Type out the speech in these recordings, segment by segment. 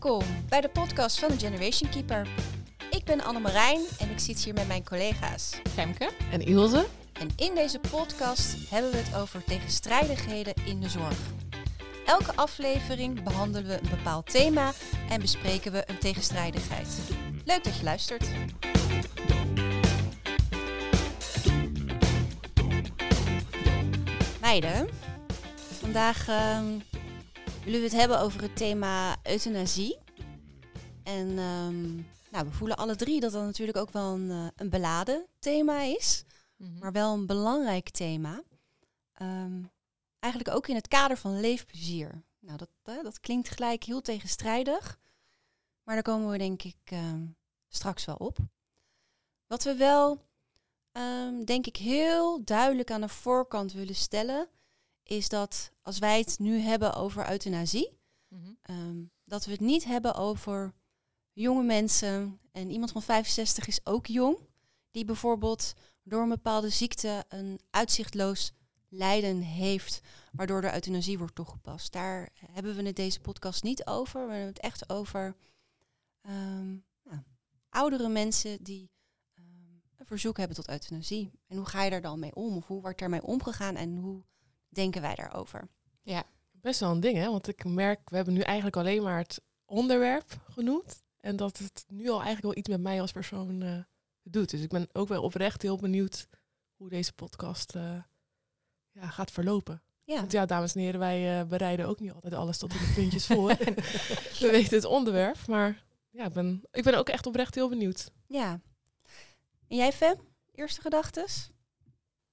Welkom bij de podcast van de Generation Keeper. Ik ben Annemarijn en ik zit hier met mijn collega's Femke. En Ilse? En in deze podcast hebben we het over tegenstrijdigheden in de zorg. Elke aflevering behandelen we een bepaald thema en bespreken we een tegenstrijdigheid. Leuk dat je luistert. Meiden, vandaag ehm, willen we het hebben over het thema euthanasie. En ehm, nou, we voelen alle drie dat dat natuurlijk ook wel een, eh, een beladen thema is, Mhm. maar wel een belangrijk thema. Ehm, eigenlijk ook in het kader van leefplezier. Nou, dat, eh, dat klinkt gelijk heel tegenstrijdig, maar daar komen we denk ik ehm, straks wel op. Wat we wel, denk ik, heel duidelijk aan de voorkant willen stellen, is dat als wij het nu hebben over euthanasie, Mhm. Ehm, dat we het niet hebben over jonge mensen. En iemand van 65 is ook jong. Die bijvoorbeeld door een bepaalde ziekte een uitzichtloos lijden heeft. Waardoor de euthanasie wordt toegepast. Daar hebben we het deze podcast niet over. We hebben het echt over ehm, nou, oudere mensen die ehm, een verzoek hebben tot euthanasie. En hoe ga je daar dan mee om? Of hoe wordt daarmee omgegaan en hoe denken wij daarover? Best wel een ding, hè? Want ik merk, we hebben nu eigenlijk alleen maar het onderwerp genoemd. En dat het nu al eigenlijk wel iets met mij als persoon eh, doet. Dus ik ben ook wel oprecht heel benieuwd hoe deze podcast eh, ja, gaat verlopen. Ja, Want ja, dames en heren, wij eh, bereiden ook niet altijd alles tot in de puntjes voor. we weten het onderwerp, maar ja, ik ben, ik ben ook echt oprecht heel benieuwd. ja. En jij, Fem? Eerste gedachtes?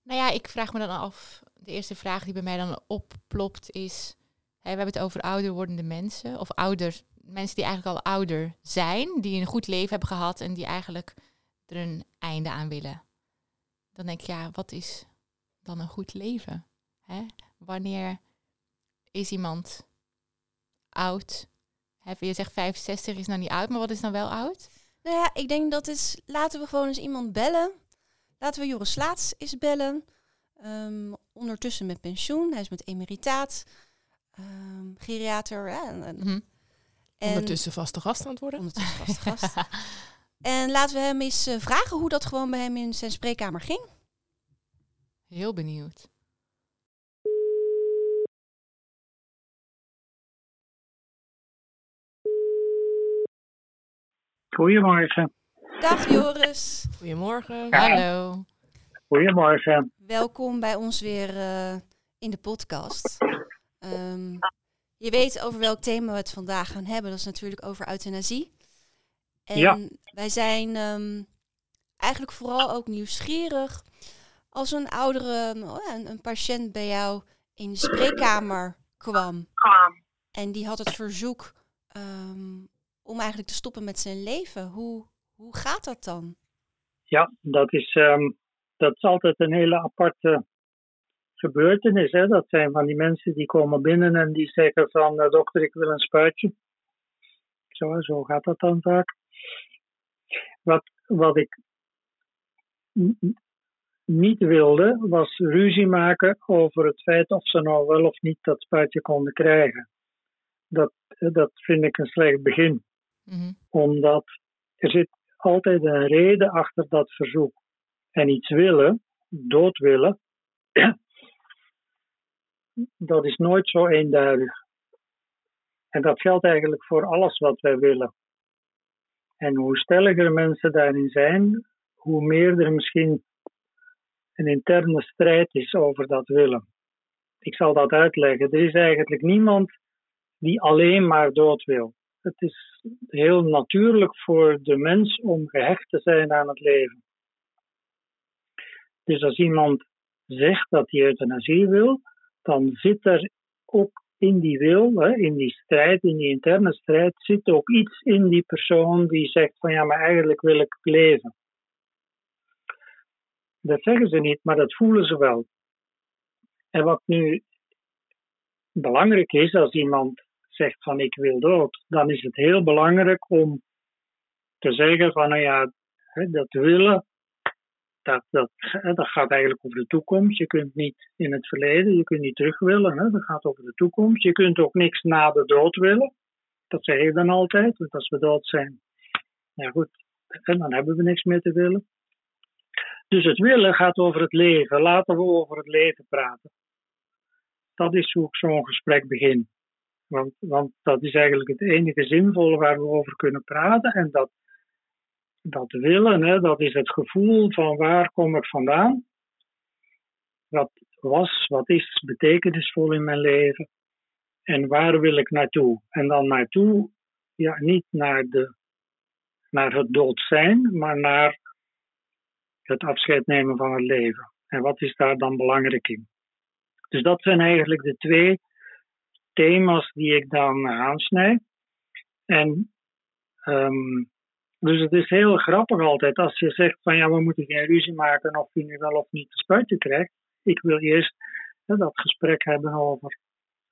Nou ja, ik vraag me dan af, de eerste vraag die bij mij dan opplopt is, we hebben het over ouder wordende mensen, of ouder, mensen die eigenlijk al ouder zijn, die een goed leven hebben gehad en die eigenlijk er een einde aan willen. Dan denk ik, ja, wat is dan een goed leven? Hè? Wanneer is iemand oud? Je zegt 65 is nou niet oud, maar wat is dan wel oud? Nou ja, ik denk dat is. Laten we gewoon eens iemand bellen. Laten we Joris Laats eens bellen. Ehm, ondertussen met pensioen. Hij is met emeritaat. Ehm geriater. Ja, en, en- Mhm. en- Ondertussen vaste gast aan het worden. ondertussen vaste gast. En laten we hem eens eh, vragen hoe dat gewoon bij hem in zijn spreekkamer ging. Heel benieuwd. Goedemorgen. Dag Joris. Goedemorgen. Hallo. Goedemorgen. Welkom bij ons weer eh, in de podcast. Ehm, je weet over welk thema we het vandaag gaan hebben. Dat is natuurlijk over euthanasie. En Ja. wij zijn ehm, eigenlijk vooral ook nieuwsgierig als een oudere, oh een patiënt bij jou in de spreekkamer kwam. En die had het verzoek ehm, om eigenlijk te stoppen met zijn leven. Hoe, hoe gaat dat dan? Ja, dat is, ehm, dat is altijd een hele aparte gebeurtenis. Hè? Dat zijn van die mensen die komen binnen en die zeggen van eh, dokter, ik wil een spuitje. Zo, zo gaat dat dan vaak. Wat, wat ik niet wilde, was ruzie maken over het feit of ze nou wel of niet dat spuitje konden krijgen. Dat, dat vind ik een slecht begin. Mhm. omdat er zit altijd een reden achter dat verzoek. En iets willen, dood willen, dat is nooit zo eenduidig. En dat geldt eigenlijk voor alles wat wij willen. En hoe stelliger mensen daarin zijn, hoe meer er misschien een interne strijd is over dat willen. Ik zal dat uitleggen. Er is eigenlijk niemand die alleen maar dood wil. Het is heel natuurlijk voor de mens om gehecht te zijn aan het leven. Dus als iemand zegt dat hij euthanasie wil, dan zit er ook in die wil, in die strijd, in die interne strijd, zit ook iets in die persoon die zegt van ja, maar eigenlijk wil ik leven. Dat zeggen ze niet, maar dat voelen ze wel. En wat nu belangrijk is als iemand zegt van ik wil dood, dan is het heel belangrijk om te zeggen van nou ja, dat willen, dat, dat, dat gaat eigenlijk over de toekomst. Je kunt niet in het verleden, je kunt niet terug willen, hè, dat gaat over de toekomst. Je kunt ook niks na de dood willen. Dat zeg je dan altijd, als we dood zijn, ja goed, dan hebben we niks meer te willen. Dus het willen gaat over het leven. Laten we over het leven praten. Dat is hoe ik zo'n gesprek begin. Want, want dat is eigenlijk het enige zinvolle waar we over kunnen praten. En dat, dat willen, hè, dat is het gevoel van waar kom ik vandaan? Wat was, wat is betekenisvol in mijn leven? En waar wil ik naartoe? En dan naartoe, ja, niet naar, de, naar het dood zijn, maar naar het afscheid nemen van het leven. En wat is daar dan belangrijk in? Dus dat zijn eigenlijk de twee thema's die ik dan aansnijd. En um, dus het is heel grappig altijd als je zegt van ja, we moeten geen ruzie maken of je nu wel of niet de spuitje krijgt. Ik wil eerst dat gesprek hebben over,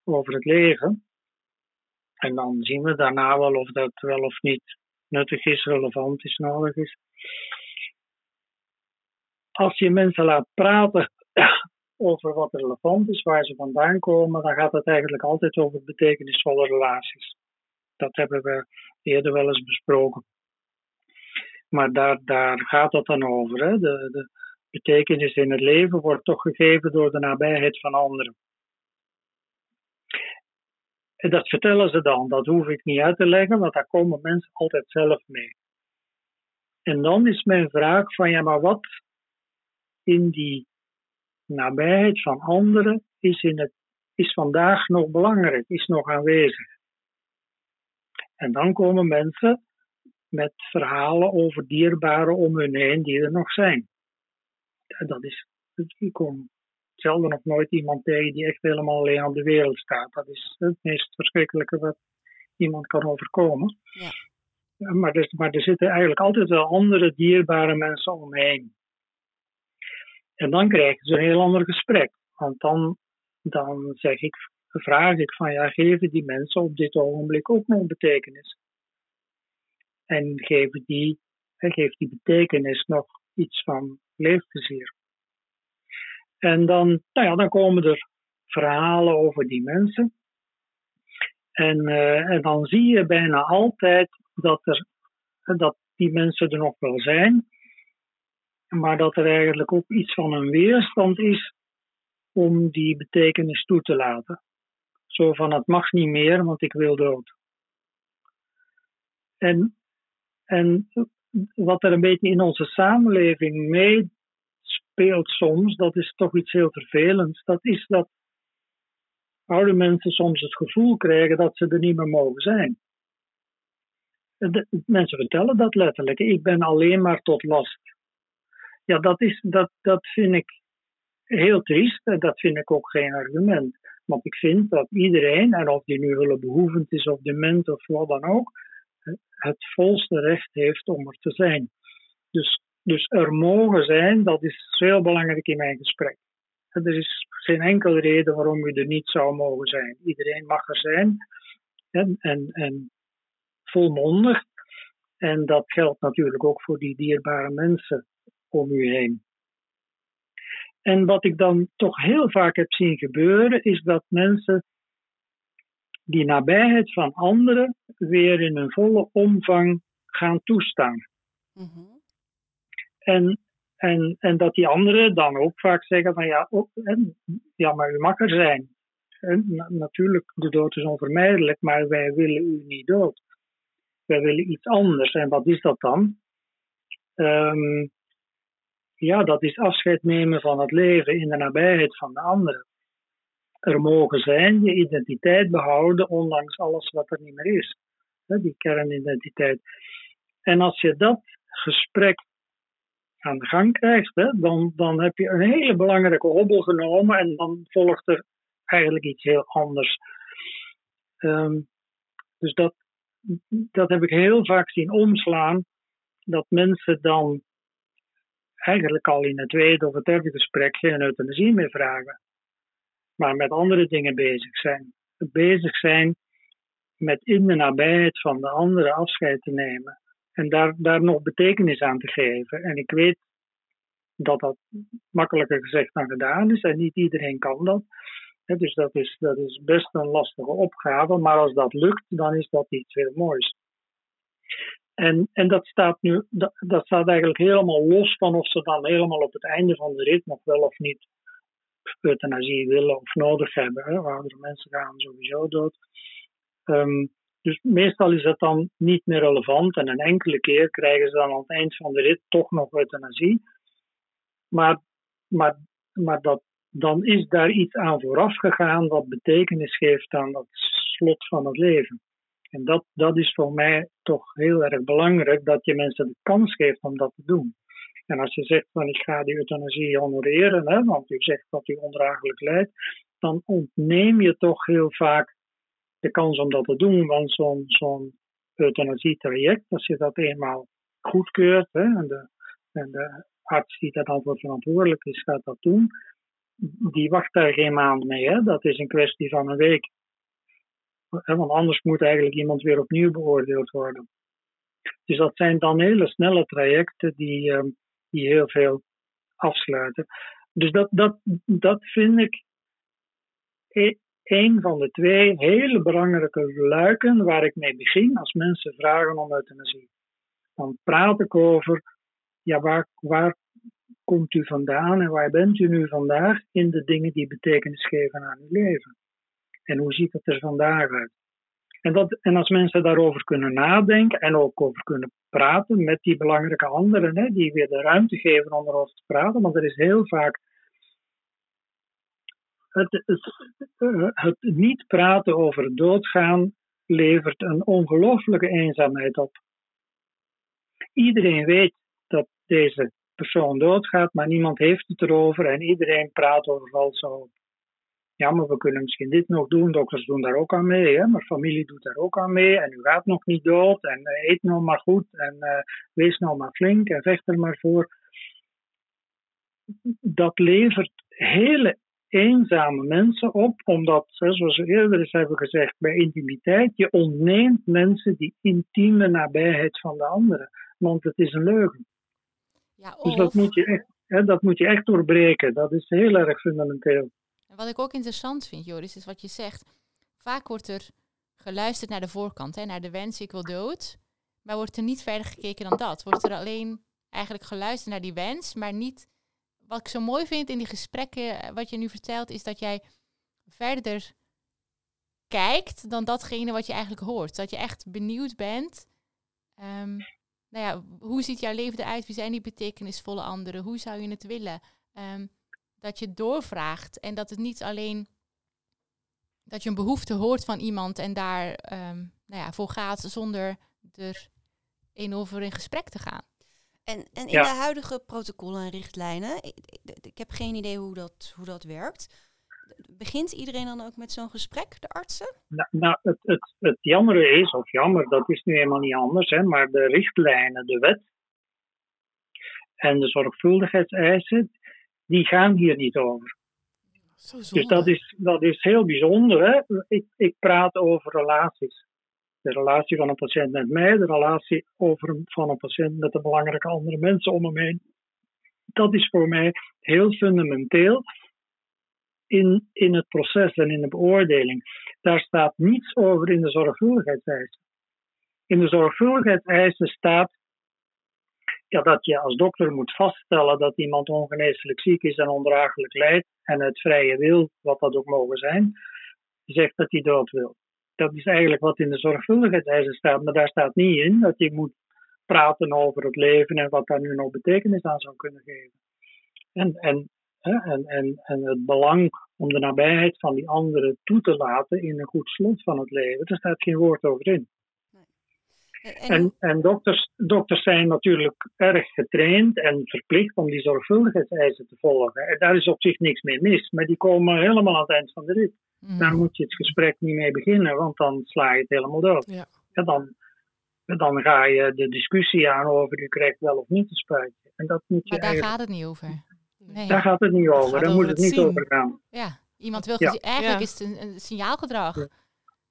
over het leven. En dan zien we daarna wel of dat wel of niet nuttig is, relevant is, nodig is. Als je mensen laat praten over wat relevant is, waar ze vandaan komen, dan gaat het eigenlijk altijd over betekenisvolle relaties. Dat hebben we eerder wel eens besproken. Maar daar, daar gaat het dan over. Hè? De, de betekenis in het leven wordt toch gegeven door de nabijheid van anderen. En dat vertellen ze dan, dat hoef ik niet uit te leggen, want daar komen mensen altijd zelf mee. En dan is mijn vraag van ja, maar wat in die nabijheid van anderen is, in het, is vandaag nog belangrijk, is nog aanwezig. En dan komen mensen met verhalen over dierbaren om hun heen die er nog zijn. Dat is, ik kom zelden of nooit iemand tegen die echt helemaal alleen op de wereld staat. Dat is het meest verschrikkelijke wat iemand kan overkomen. Ja. Maar, er, maar er zitten eigenlijk altijd wel andere dierbare mensen omheen. En dan krijgen ze een heel ander gesprek. Want dan, dan zeg ik, vraag ik van ja, geven die mensen op dit ogenblik ook nog betekenis? En geven die, geeft die betekenis nog iets van leefplezier? En dan, nou ja, dan komen er verhalen over die mensen. En, uh, en dan zie je bijna altijd dat, er, dat die mensen er nog wel zijn, maar dat er eigenlijk ook iets van een weerstand is om die betekenis toe te laten. Zo van het mag niet meer, want ik wil dood. En, en wat er een beetje in onze samenleving meespeelt soms, dat is toch iets heel vervelends. Dat is dat oude mensen soms het gevoel krijgen dat ze er niet meer mogen zijn. Mensen vertellen dat letterlijk. Ik ben alleen maar tot last. Ja, dat, is, dat, dat vind ik heel triest en dat vind ik ook geen argument. Want ik vind dat iedereen, en of die nu hulpbehoevend is of dement of wat dan ook, het volste recht heeft om er te zijn. Dus, dus er mogen zijn, dat is heel belangrijk in mijn gesprek. Er is geen enkele reden waarom u er niet zou mogen zijn. Iedereen mag er zijn en, en, en volmondig. En dat geldt natuurlijk ook voor die dierbare mensen om u heen. En wat ik dan toch heel vaak heb zien gebeuren, is dat mensen die nabijheid van anderen weer in een volle omvang gaan toestaan. Mhm. en, en, en dat die anderen dan ook vaak zeggen van ja, oh, ja maar u mag er zijn. En, natuurlijk, de dood is onvermijdelijk, maar wij willen u niet dood. Wij willen iets anders. En wat is dat dan? Um, ja, dat is afscheid nemen van het leven in de nabijheid van de anderen. Er mogen zijn, je identiteit behouden, ondanks alles wat er niet meer is. Die kernidentiteit. En als je dat gesprek aan de gang krijgt, dan, dan heb je een hele belangrijke hobbel genomen en dan volgt er eigenlijk iets heel anders. Ehm, dus dat, dat heb ik heel vaak zien omslaan, dat mensen dan eigenlijk al in het tweede of het derde gesprek geen euthanasie meer vragen. Maar met andere dingen bezig zijn. Bezig zijn met in de nabijheid van de andere afscheid te nemen. En daar, daar nog betekenis aan te geven. En ik weet dat dat makkelijker gezegd dan gedaan is. En niet iedereen kan dat. dus dat is, dat is best een lastige opgave, maar als dat lukt, dan is dat iets heel moois. En, en dat, staat nu, dat, dat staat eigenlijk helemaal los van of ze dan helemaal op het einde van de rit nog wel of niet euthanasie willen of nodig hebben. Hè. Oudere mensen gaan sowieso dood. Um, dus meestal is dat dan niet meer relevant en een enkele keer krijgen ze dan aan het eind van de rit toch nog euthanasie. Maar, maar, maar dat, dan is daar iets aan vooraf gegaan wat betekenis geeft aan dat slot van het leven. En dat, dat is voor mij toch heel erg belangrijk, dat je mensen de kans geeft om dat te doen. En als je zegt van ik ga die euthanasie honoreren, hè, want u zegt dat u ondraaglijk lijdt, dan ontneem je toch heel vaak de kans om dat te doen. Want zo'n zo'n euthanasie-traject, als je dat eenmaal goedkeurt, hè, en, de, en de arts die daar dan voor verantwoordelijk is, gaat dat doen, die wacht daar geen maand mee. Hè. Dat is een kwestie van een week. Want anders moet eigenlijk iemand weer opnieuw beoordeeld worden. Dus dat zijn dan hele snelle trajecten die, ehm, die heel veel afsluiten. Dus dat, dat, dat vind ik een van de twee hele belangrijke luiken waar ik mee begin als mensen vragen om euthanasie. Dan praat ik over, ja, waar, waar komt u vandaan en waar bent u nu vandaag in de dingen die betekenis geven aan uw leven? En hoe ziet het er vandaag uit? En, dat, en als mensen daarover kunnen nadenken en ook over kunnen praten met die belangrijke anderen, hè, die weer de ruimte geven om erover te praten, want er is heel vaak het, het, niet praten over doodgaan levert een ongelooflijke eenzaamheid op. Iedereen weet dat deze persoon doodgaat, maar niemand heeft het erover en iedereen praat over valse Ja, maar we kunnen misschien dit nog doen, dokters doen daar ook aan mee, hè? maar familie doet daar ook aan mee en u gaat nog niet dood en uh, eet nou maar goed en uh, wees nou maar flink en vecht er maar voor. Dat levert hele eenzame mensen op, omdat, zoals we eerder eens hebben gezegd, bij intimiteit, je ontneemt mensen die intieme nabijheid van de anderen. Want het is een leugen. Ja, Dus dat moet, je echt, hè, dat moet je echt doorbreken. Dat is heel erg fundamenteel. En wat ik ook interessant vind, Joris, is wat je zegt. Vaak wordt er geluisterd naar de voorkant, hè, naar de wens, ik wil dood. Maar wordt er niet verder gekeken dan dat. Wordt er alleen eigenlijk geluisterd naar die wens, maar niet wat ik zo mooi vind in die gesprekken, eh, wat je nu vertelt, is dat jij verder kijkt dan datgene wat je eigenlijk hoort. Dat je echt benieuwd bent. Um, nou ja, hoe ziet jouw leven eruit? Wie zijn die betekenisvolle anderen? Hoe zou je het willen? Um, dat je doorvraagt en dat het niet alleen dat je een behoefte hoort van iemand en daar um, nou ja, voor gaat zonder er een over in gesprek te gaan. En, en in de huidige protocollen en richtlijnen, ik, ik, heb geen idee hoe dat, hoe dat werkt. Begint iedereen dan ook met zo'n gesprek, de artsen? Nou, nou het, het, het jammer is, of jammer, dat is nu helemaal niet anders, hè, maar de richtlijnen, de wet en de zorgvuldigheidseisen, die gaan hier niet over. dus dat is, dat is heel bijzonder. Hè? Ik, ik praat over relaties de relatie van een patiënt met mij, de relatie over, van een patiënt met de belangrijke andere mensen om hem heen. Dat is voor mij heel fundamenteel in, in het proces en in de beoordeling. Daar staat niets over in de zorgvuldigheidseisen. In de zorgvuldigheidseisen staat ja, dat je als dokter moet vaststellen dat iemand ongeneeslijk ziek is en ondraaglijk lijdt en het vrije wil, wat dat ook mogen zijn, zegt dat hij dood wil dat is eigenlijk wat in de zorgvuldigheidseisen staat. Maar daar staat niet in dat je moet praten over het leven en wat daar nu nog betekenis aan zou kunnen geven. En, en, en, en, en het belang om de nabijheid van die anderen toe te laten in een goed slot van het leven, daar staat geen woord over in. En, en dokters, dokters zijn natuurlijk erg getraind en verplicht om die zorgvuldigheidseisen te volgen. En daar is op zich niks mee mis, maar die komen helemaal aan het eind van de rit. Mm. Daar moet je het gesprek niet mee beginnen, want dan sla je het helemaal dood. Ja. En dan, dan ga je de discussie aan over u krijgt wel of niet een spuitje. En dat moet maar daar gaat het niet over. Nee. Daar gaat het niet over, daar moet het, niet over gaan. Ja, iemand wil eigenlijk is het een, signaalgedrag.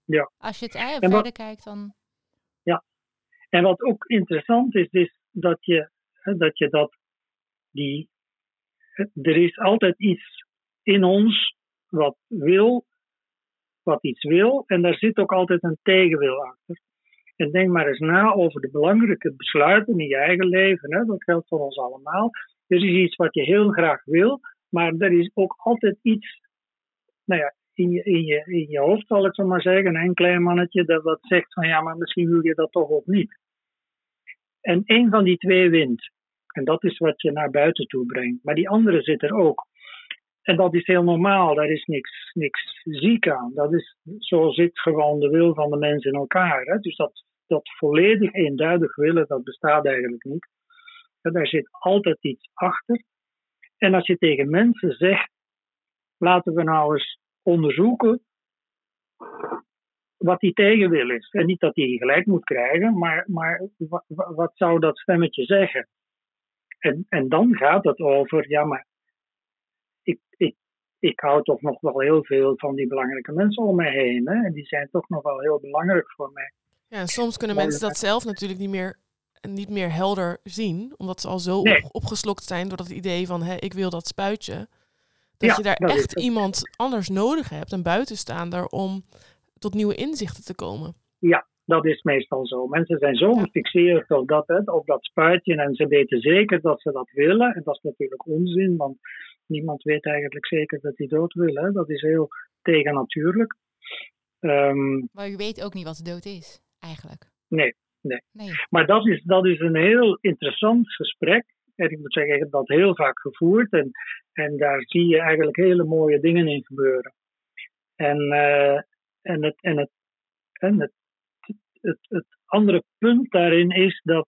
Ja. Als je het eh, verder kijkt, dan. En wat ook interessant is, is dat je dat, je dat die. Er is altijd iets in ons wat wil, wat iets wil, en daar zit ook altijd een tegenwil achter. En denk maar eens na over de belangrijke besluiten in je eigen leven. Hè? Dat geldt voor ons allemaal. Er is iets wat je heel graag wil, maar er is ook altijd iets nou ja, in, je, in, je, in je hoofd, zal ik zo maar zeggen. Een klein mannetje dat wat zegt van ja, maar misschien wil je dat toch ook niet. En één van die twee wint. En dat is wat je naar buiten toe brengt. Maar die andere zit er ook. En dat is heel normaal, daar is niks, niks ziek aan. Dat is, zo zit gewoon de wil van de mens in elkaar. Hè? Dus dat, dat volledig eenduidig willen, dat bestaat eigenlijk niet. Daar zit altijd iets achter. En als je tegen mensen zegt, laten we nou eens onderzoeken wat die tegenwil is. En niet dat hij gelijk moet krijgen, maar, maar wat, wat zou dat stemmetje zeggen? En, en dan gaat het over, ja, maar ik, ik, ik hou toch nog wel heel veel van die belangrijke mensen om me heen. Hè? En die zijn toch nog wel heel belangrijk voor mij. Ja, en soms kunnen mensen dat zelf natuurlijk niet meer, niet meer helder zien, omdat ze al zo opgeslokt zijn door dat idee van hé, ik wil dat spuitje. Dat je daar echt iemand anders nodig hebt, een buitenstaander, om tot nieuwe inzichten te komen. Ja, dat is meestal zo. Mensen zijn zo gefixeerd op dat, op dat spuitje en ze weten zeker dat ze dat willen. En dat is natuurlijk onzin, want niemand weet eigenlijk zeker dat hij dood wil. Hè. Dat is heel tegennatuurlijk. Um, maar u weet ook niet wat de dood is, eigenlijk. Nee, nee. nee. Maar dat is, dat is een heel interessant gesprek. En ik moet zeggen, ik heb dat heel vaak gevoerd. En, en daar zie je eigenlijk hele mooie dingen in gebeuren. En, uh, en, het, en, het, en het, het, het andere punt daarin is dat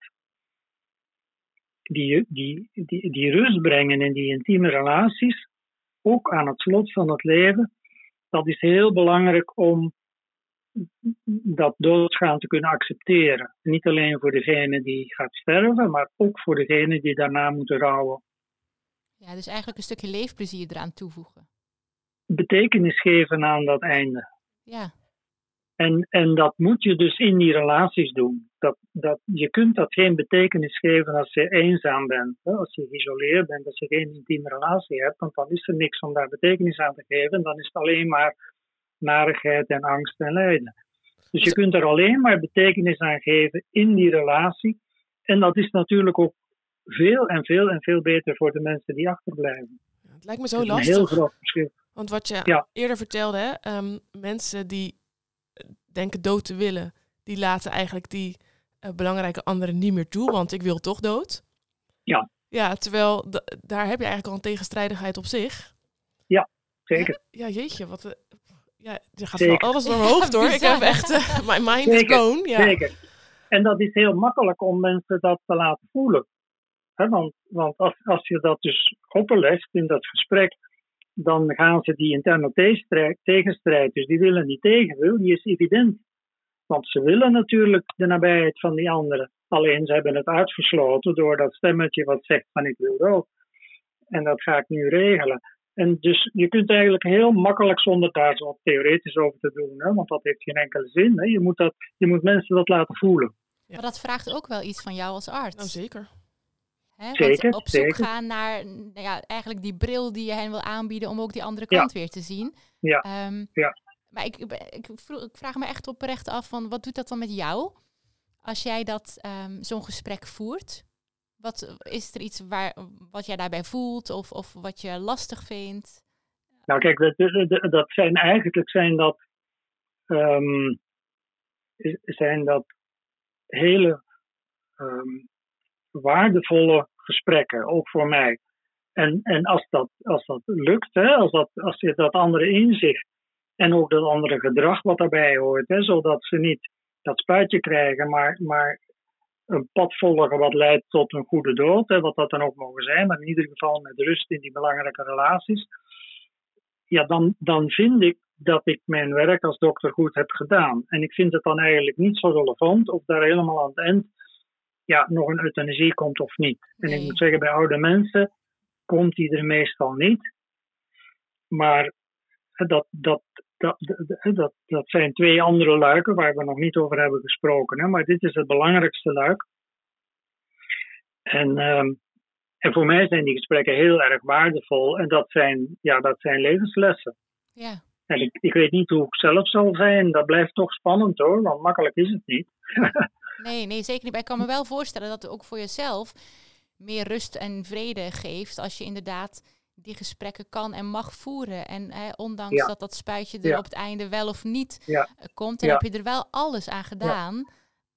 die, die, die, die rust brengen in die intieme relaties, ook aan het slot van het leven, dat is heel belangrijk om dat doodgaan te kunnen accepteren. Niet alleen voor degene die gaat sterven, maar ook voor degene die daarna moeten rouwen. Ja, dus eigenlijk een stukje leefplezier eraan toevoegen. Betekenis geven aan dat einde. Ja. En, en dat moet je dus in die relaties doen. Dat, dat, je kunt dat geen betekenis geven als je eenzaam bent. Hè? Als je geïsoleerd bent, als je geen intieme relatie hebt, want dan is er niks om daar betekenis aan te geven. Dan is het alleen maar narigheid en angst en lijden. Dus je kunt er alleen maar betekenis aan geven in die relatie. En dat is natuurlijk ook veel en veel en veel beter voor de mensen die achterblijven. het lijkt me zo lastig. Een heel groot verschil. Want wat je eerder vertelde, hè, ehm, mensen die denken dood te willen, die laten eigenlijk die uh, belangrijke anderen niet meer toe, want ik wil toch dood. Ja. Ja, terwijl daar heb je eigenlijk al een tegenstrijdigheid op zich. Ja, zeker. Ja, jeetje, wat, uh, ja, er gaat wel alles door mijn hoofd hoor. Ik heb echt, uh, my mind is gone. Ja. Zeker. En dat is heel makkelijk om mensen dat te laten voelen. want want als, als je dat dus openlegt in dat gesprek, dan gaan ze die interne tegenstrijd, dus die willen die tegenwil, die is evident. Want ze willen natuurlijk de nabijheid van die anderen. Alleen ze hebben het uitgesloten door dat stemmetje wat zegt van ik wil ook. En dat ga ik nu regelen. En dus je kunt eigenlijk heel makkelijk zonder daar zo theoretisch over te doen, hè, want dat heeft geen enkele zin. Hè. Je, moet dat, je moet mensen dat laten voelen. Maar dat vraagt ook wel iets van jou als arts. Nou, zeker. Hè? Zeker, op zoek gaan naar nou ja, eigenlijk die bril die je hen wil aanbieden om ook die andere kant weer te zien. Ja. Um, ja. Maar ik, ik, ik, vraag me echt oprecht af van wat doet dat dan met jou als jij dat um, zo'n gesprek voert? Wat is er iets waar, wat jij daarbij voelt of, of wat je lastig vindt? Nou kijk, dat, dat zijn eigenlijk zijn dat, um, zijn dat hele um, waardevolle gesprekken, ook voor mij. En, en als, dat, als dat lukt, hè, als, dat, als je dat andere inzicht en ook dat andere gedrag wat daarbij hoort, hè, zodat ze niet dat spuitje krijgen, maar, maar een pad volgen wat leidt tot een goede dood, hè, wat dat dan ook mogen zijn, maar in ieder geval met rust in die belangrijke relaties. Ja, dan, dan vind ik dat ik mijn werk als dokter goed heb gedaan. En ik vind het dan eigenlijk niet zo relevant of daar helemaal aan het eind ja, nog een euthanasie komt of niet. En ik moet zeggen, bij oude mensen komt die er meestal niet. Maar dat, dat, dat, dat, dat zijn twee andere luiken waar we nog niet over hebben gesproken. Hè? Maar dit is het belangrijkste luik. En, um, en voor mij zijn die gesprekken heel erg waardevol. En dat zijn, ja, dat zijn levenslessen. Ja. En ik, ik weet niet hoe ik zelf zal zijn. Dat blijft toch spannend hoor, want makkelijk is het niet. Nee, nee, zeker niet. Maar ik kan me wel voorstellen dat het ook voor jezelf meer rust en vrede geeft als je inderdaad die gesprekken kan en mag voeren. En hè, ondanks Ja. dat dat spuitje er Ja. op het einde wel of niet Ja. eh, komt, dan Ja. heb je er wel alles aan gedaan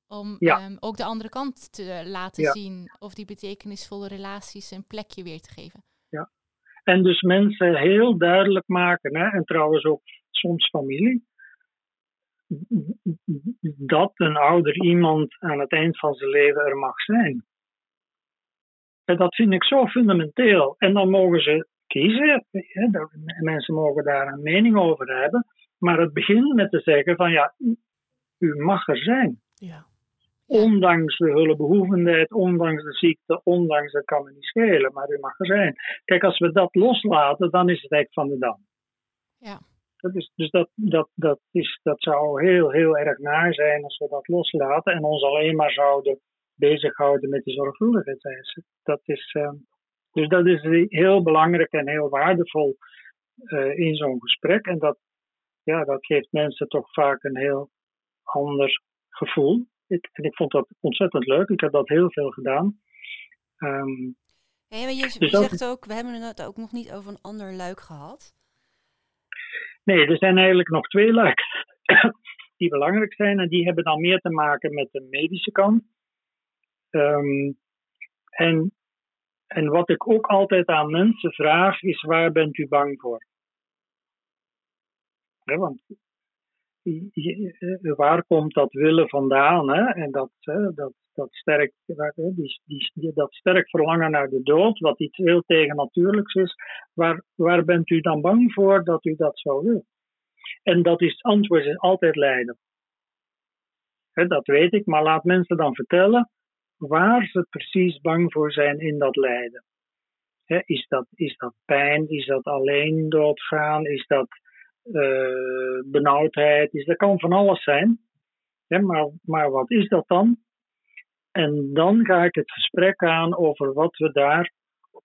om Ja. ehm, ook de andere kant te laten Ja. zien of die betekenisvolle relaties een plekje weer te geven. En dus mensen heel duidelijk maken, hè, en trouwens ook soms familie, dat een ouder iemand aan het eind van zijn leven er mag zijn. En dat vind ik zo fundamenteel. En dan mogen ze kiezen. Mensen mogen daar een mening over hebben. Maar het begint met te zeggen van ja, u- u mag er zijn. Ja. Ondanks de hulpbehoevendheid, ondanks de ziekte, ondanks dat kan me niet schelen, maar u mag er zijn. Kijk, als we dat loslaten, dan is het eigenlijk van de dam. Ja. Dat is, dus dat, dat, dat, is, dat zou heel, heel erg naar zijn als we dat loslaten en ons alleen maar zouden bezighouden met die zorgvuldigheidseisen. Dat is, eh, dus dat is heel belangrijk en heel waardevol eh, in zo'n gesprek. En dat, ja, dat geeft mensen toch vaak een heel ander gevoel. Ik, en ik vond dat ontzettend leuk. Ik heb dat heel veel gedaan. Ehm, Hey, maar je, Dus je zegt ook, we hebben het ook nog niet over een ander luik gehad. Nee, er zijn eigenlijk nog twee luiken die belangrijk zijn. En die hebben dan meer te maken met de medische kant. Ehm, en, en wat ik ook altijd aan mensen vraag, is waar bent u bang voor? Want waar komt dat willen vandaan? Hè? En dat, dat, dat, sterk, die, die- dat sterk verlangen naar de dood, wat iets heel tegennatuurlijks is, waar, waar bent u dan bang voor dat u dat zou willen? En dat is het antwoord is altijd lijden. Hè, dat weet ik, maar laat mensen dan vertellen waar ze precies bang voor zijn in dat lijden. Hè, is, dat, is dat pijn? Is dat alleen doodgaan? Is dat eh, benauwdheid? Is, dat kan van alles zijn. Maar, maar wat is dat dan? En dan ga ik het gesprek aan over wat we daar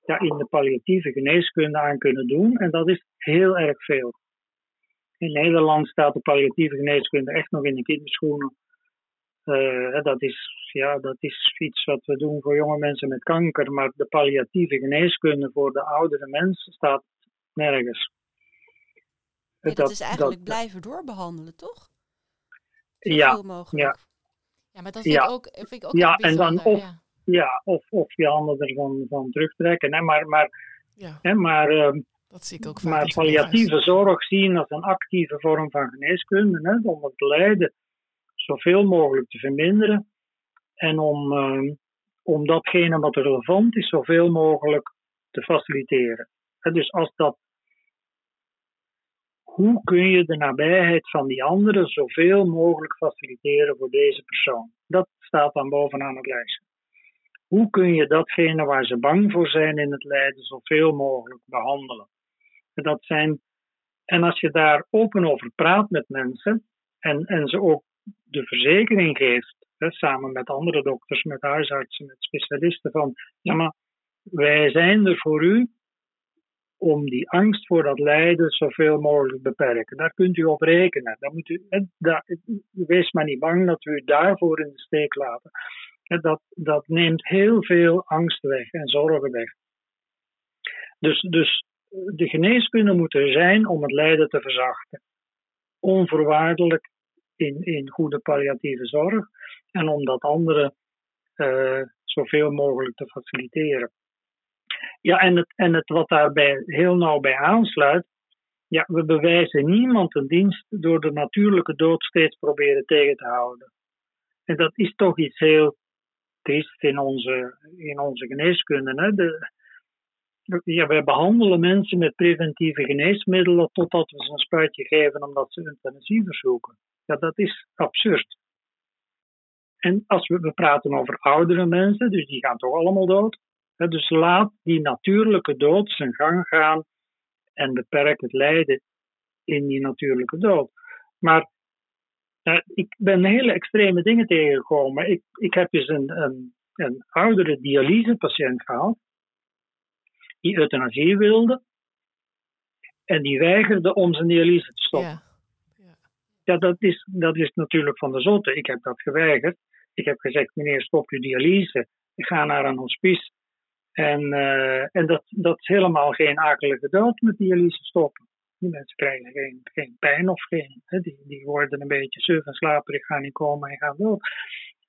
ja, in de palliatieve geneeskunde aan kunnen doen. En dat is heel erg veel. In Nederland staat de palliatieve geneeskunde echt nog in de kinderschoenen. Eh, dat, is, ja, dat is iets wat we doen voor jonge mensen met kanker, maar de palliatieve geneeskunde voor de oudere mensen staat nergens. Dat, is eigenlijk blijven doorbehandelen, toch? Ja, Zoveel mogelijk. ja. Ja, maar dat vind Ja. ik ook, vind ik ook Ja, heel en dan of- ja. Ja, of, of je handen ervan van terugtrekken. Hè? Maar, maar, Ja, hè? maar, ehm, dat zie ik ook vaak. maar palliatieve zorg zien als een actieve vorm van geneeskunde. Hè? Om het lijden zoveel mogelijk te verminderen. En om, ehm, om datgene wat relevant is, zoveel mogelijk te faciliteren. Hè, Dus als dat. Hoe kun je de nabijheid van die anderen zoveel mogelijk faciliteren voor deze persoon? Dat staat dan bovenaan het lijstje. Hoe kun je datgene waar ze bang voor zijn in het lijden zoveel mogelijk behandelen? En Dat zijn, en als je daar open over praat met mensen en, en ze ook de verzekering geeft, hè, samen met andere dokters, met huisartsen, met specialisten, van ja, maar wij zijn er voor u om die angst voor dat lijden zoveel mogelijk te beperken. Daar kunt u op rekenen. Daar moet u, wees maar niet bang dat we u daarvoor in de steek laten. Dat, dat neemt heel veel angst weg en zorgen weg. Dus, dus de geneeskunde moet er zijn om het lijden te verzachten. Onvoorwaardelijk in, in goede palliatieve zorg en om dat andere eh, zoveel mogelijk te faciliteren. Ja, en het, en het wat daarbij heel nauw bij aansluit, ja, we bewijzen niemand een dienst door de natuurlijke dood steeds proberen tegen te houden. En dat is toch iets heel triest in onze, in onze geneeskunde. Hè? De, ja, wij behandelen mensen met preventieve geneesmiddelen totdat we ze een spuitje geven omdat ze euthanasie verzoeken. Ja, dat is absurd. En als we, we praten over oudere mensen, dus die gaan toch allemaal dood. Dus laat die natuurlijke dood zijn gang gaan en beperk het lijden in die natuurlijke dood. Maar ik ben hele extreme dingen tegengekomen. Ik, ik heb eens een, een, een oudere dialysepatiënt gehad die euthanasie wilde. En die weigerde om zijn dialyse te stoppen. Ja. Ja, dat is, dat is natuurlijk van de zotte. Ik heb dat geweigerd. Ik heb gezegd, meneer, stop uw dialyse. Ik ga naar een hospice. En, eh, en dat, dat is helemaal geen akelige dood met dialyse stoppen. Die mensen krijgen geen, geen pijn of geen. Hè, die, die worden een beetje suf en slaperig, gaan niet komen en gaan dood.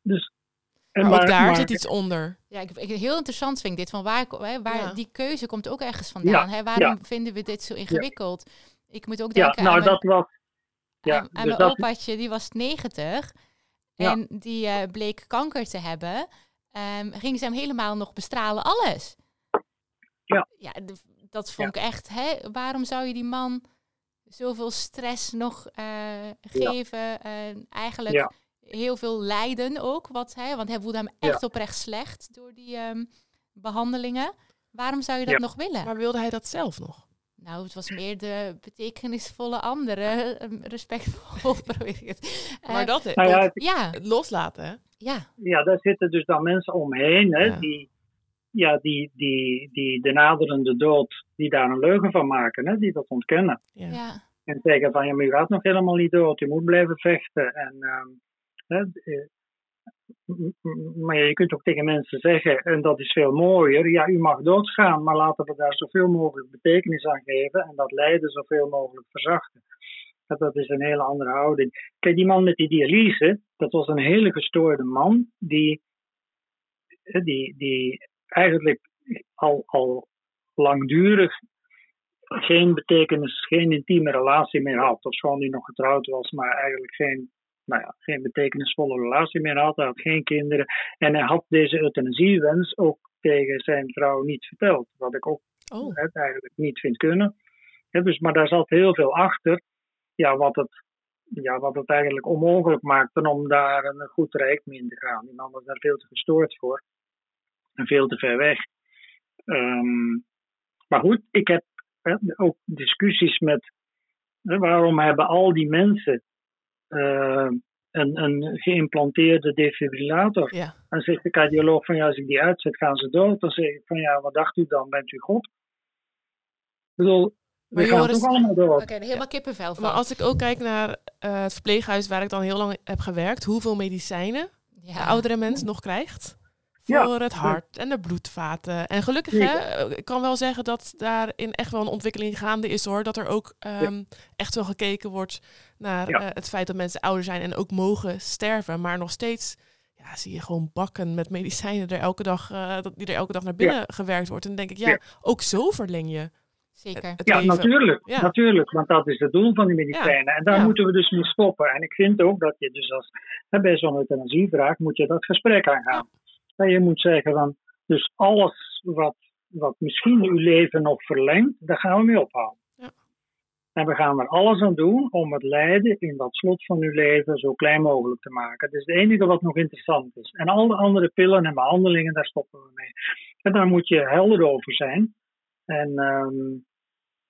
Dus, en Maar ook daar maar- zit iets onder. Ja, ik, ik, heel interessant vind ik dit. Van waar, hè, waar Ja. die keuze komt ook ergens vandaan. Hè? Waarom vinden we dit zo ingewikkeld? Ik moet ook Ja, denken nou aan, mijn, dat was. Ja, aan, aan dus mijn dat, opaatje, die was 90. Ja. En die eh, bleek kanker te hebben. Ehm gingen ze hem helemaal nog bestralen, alles. Ja. ja dat vond ik echt, hè? waarom zou je die man zoveel stress nog eh, geven? En eigenlijk Ja. heel veel lijden ook, wat, hè? want hij voelde hem echt oprecht slecht door die ehm, behandelingen. Waarom zou je dat Ja. nog willen? Maar wilde hij dat zelf nog? Nou, het was meer de betekenisvolle andere, respectvol probeer ik het. Maar dat nou ja, dat- Ja, het loslaten, hè? Ja, ja, daar zitten dus dan mensen omheen hè, Ja. die, ja, die, die, die de naderende dood, die daar een leugen van maken, hè, die dat ontkennen. Ja. ja. En zeggen van ja, maar je gaat nog helemaal niet dood, je moet blijven vechten. En, ehm, hè, eh, maar ja, je kunt ook tegen mensen zeggen, en dat is veel mooier, ja, u mag doodgaan, maar laten we daar zoveel mogelijk betekenis aan geven en dat lijden zoveel mogelijk verzachten. Dat, dat is een hele andere houding. Kijk, die man met die dialyse, dat was een hele gestoorde man die, eh, die, die eigenlijk al, al langdurig geen betekenis, geen intieme relatie meer had. Of gewoon die nog getrouwd was, maar eigenlijk geen, nou ja, geen betekenisvolle relatie meer had. Hij had geen kinderen. En hij had deze euthanasiewens ook tegen zijn vrouw niet verteld. Wat ik ook Oh, eigenlijk niet vind kunnen. Dus, maar daar zat heel veel achter. Ja, wat het, ja, wat het eigenlijk onmogelijk maakte om daar een goed traject mee in te gaan. Die man was daar veel te gestoord voor. En veel te ver weg. Ehm, maar goed, ik heb hè, ook discussies met hè, waarom hebben al die mensen eh, een, een geïmplanteerde defibrillator. ja. Dan zegt de cardioloog van ja, als ik die uitzet, gaan ze dood. Dan zeg ik van ja, wat dacht u dan? Bent u God? Ik bedoel, Maar gaan Joris- toch allemaal dood. Oké, helemaal kippenvel van. Maar als ik ook kijk naar eh, het verpleeghuis waar ik dan heel lang heb gewerkt, hoeveel medicijnen ja. de oudere mens nog krijgt. Ja. Voor het hart en de bloedvaten. En gelukkig, hè, ik kan wel zeggen dat daarin echt wel een ontwikkeling gaande is hoor. Dat er ook ehm, echt wel gekeken wordt naar Ja. eh, het feit dat mensen ouder zijn en ook mogen sterven. Maar nog steeds ja, zie je gewoon bakken met medicijnen er elke dag, eh, dat, die er elke dag naar binnen gewerkt wordt. En dan denk ik, ja, Ja. ook zo verleng je Zeker. het Ja, leven. natuurlijk, Ja. natuurlijk. Want dat is het doel van die medicijnen. En daar Ja. moeten we dus mee stoppen. En ik vind ook dat je dus als hè, bij zo'n euthanasievraag moet je dat gesprek aangaan. En je moet zeggen van, dus alles wat, wat misschien uw leven nog verlengt, daar gaan we mee ophouden. Ja. En we gaan er alles aan doen om het lijden in dat slot van uw leven zo klein mogelijk te maken. Dat is het enige wat nog interessant is. En al de andere pillen en behandelingen, daar stoppen we mee. En daar moet je helder over zijn. En, ehm,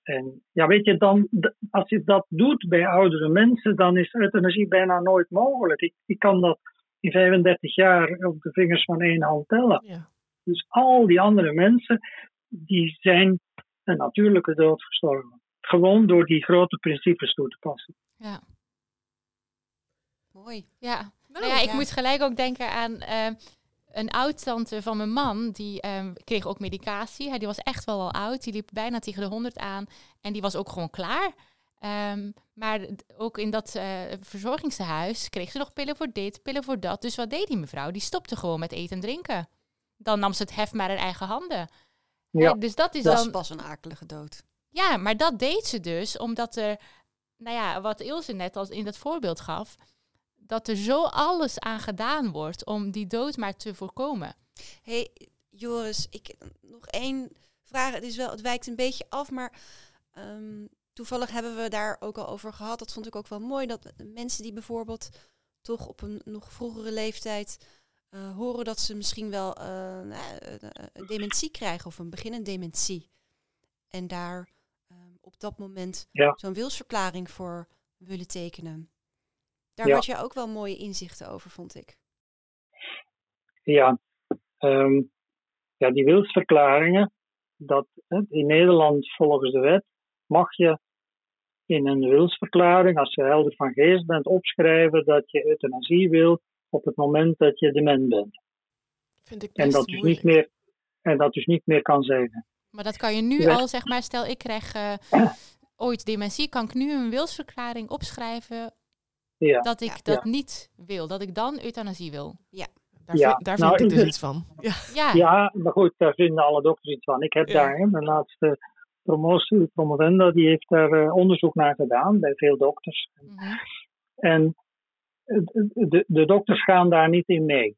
en ja, weet je, dan, als je dat doet bij oudere mensen, dan is euthanasie bijna nooit mogelijk. Ik, ik kan dat in 35 jaar op de vingers van één hand tellen. Ja. Dus al die andere mensen, die zijn een natuurlijke dood gestorven. Gewoon door die grote principes toe te passen. Ja. Mooi. Ja. Nou, ja, ik ja. moet gelijk ook denken aan eh, een oud-tante van mijn man. Die ehm, kreeg ook medicatie. Hij die was echt wel al oud. Die liep bijna tegen de 100 aan. En die was ook gewoon klaar. Ehm, maar ook in dat eh verzorgingstehuis kreeg ze nog pillen voor dit, pillen voor dat. Dus wat deed die mevrouw? Die stopte gewoon met eten en drinken. Dan nam ze het hef maar in eigen handen. Ja. Dus dat is Dat is dan... pas een akelige dood. Ja, maar dat deed ze dus omdat er, nou ja, wat Ilse net als in dat voorbeeld gaf, dat er zo alles aan gedaan wordt om die dood maar te voorkomen. hey, Joris, ik nog één vraag. Het, is wel, het wijkt een beetje af, maar ehm, toevallig hebben we daar ook al over gehad. Dat vond ik ook wel mooi. Dat mensen die bijvoorbeeld toch op een nog vroegere leeftijd eh, horen dat ze misschien wel een dementie krijgen of een beginnende dementie. En daar ehm, op dat moment Ja. zo'n wilsverklaring voor willen tekenen. Daar Ja. had je ook wel mooie inzichten over, vond ik. Ja, ehm, ja die wilsverklaringen, dat hè, in Nederland volgens de wet mag je in een wilsverklaring, als je helder van geest bent, opschrijven dat je euthanasie wil op het moment dat je dement bent. Vind ik En best dat, dus moeilijk. niet meer, en dat dus niet meer kan zeggen. Maar dat kan je nu Ja. al, zeg maar, stel ik krijg eh, ooit dementie, kan ik nu een wilsverklaring opschrijven Ja. dat ik Ja. dat niet wil, dat ik dan euthanasie wil. Daar, Ja, vind, daar nou, vind ik dus iets van. Ja. Ja, Ja, maar goed, daar vinden alle dokters iets van. Ik heb Ja. daar, hè, mijn laatste promotie, promovenda, die heeft daar eh, onderzoek naar gedaan bij veel dokters. Mhm. En de, de dokters gaan daar niet in mee.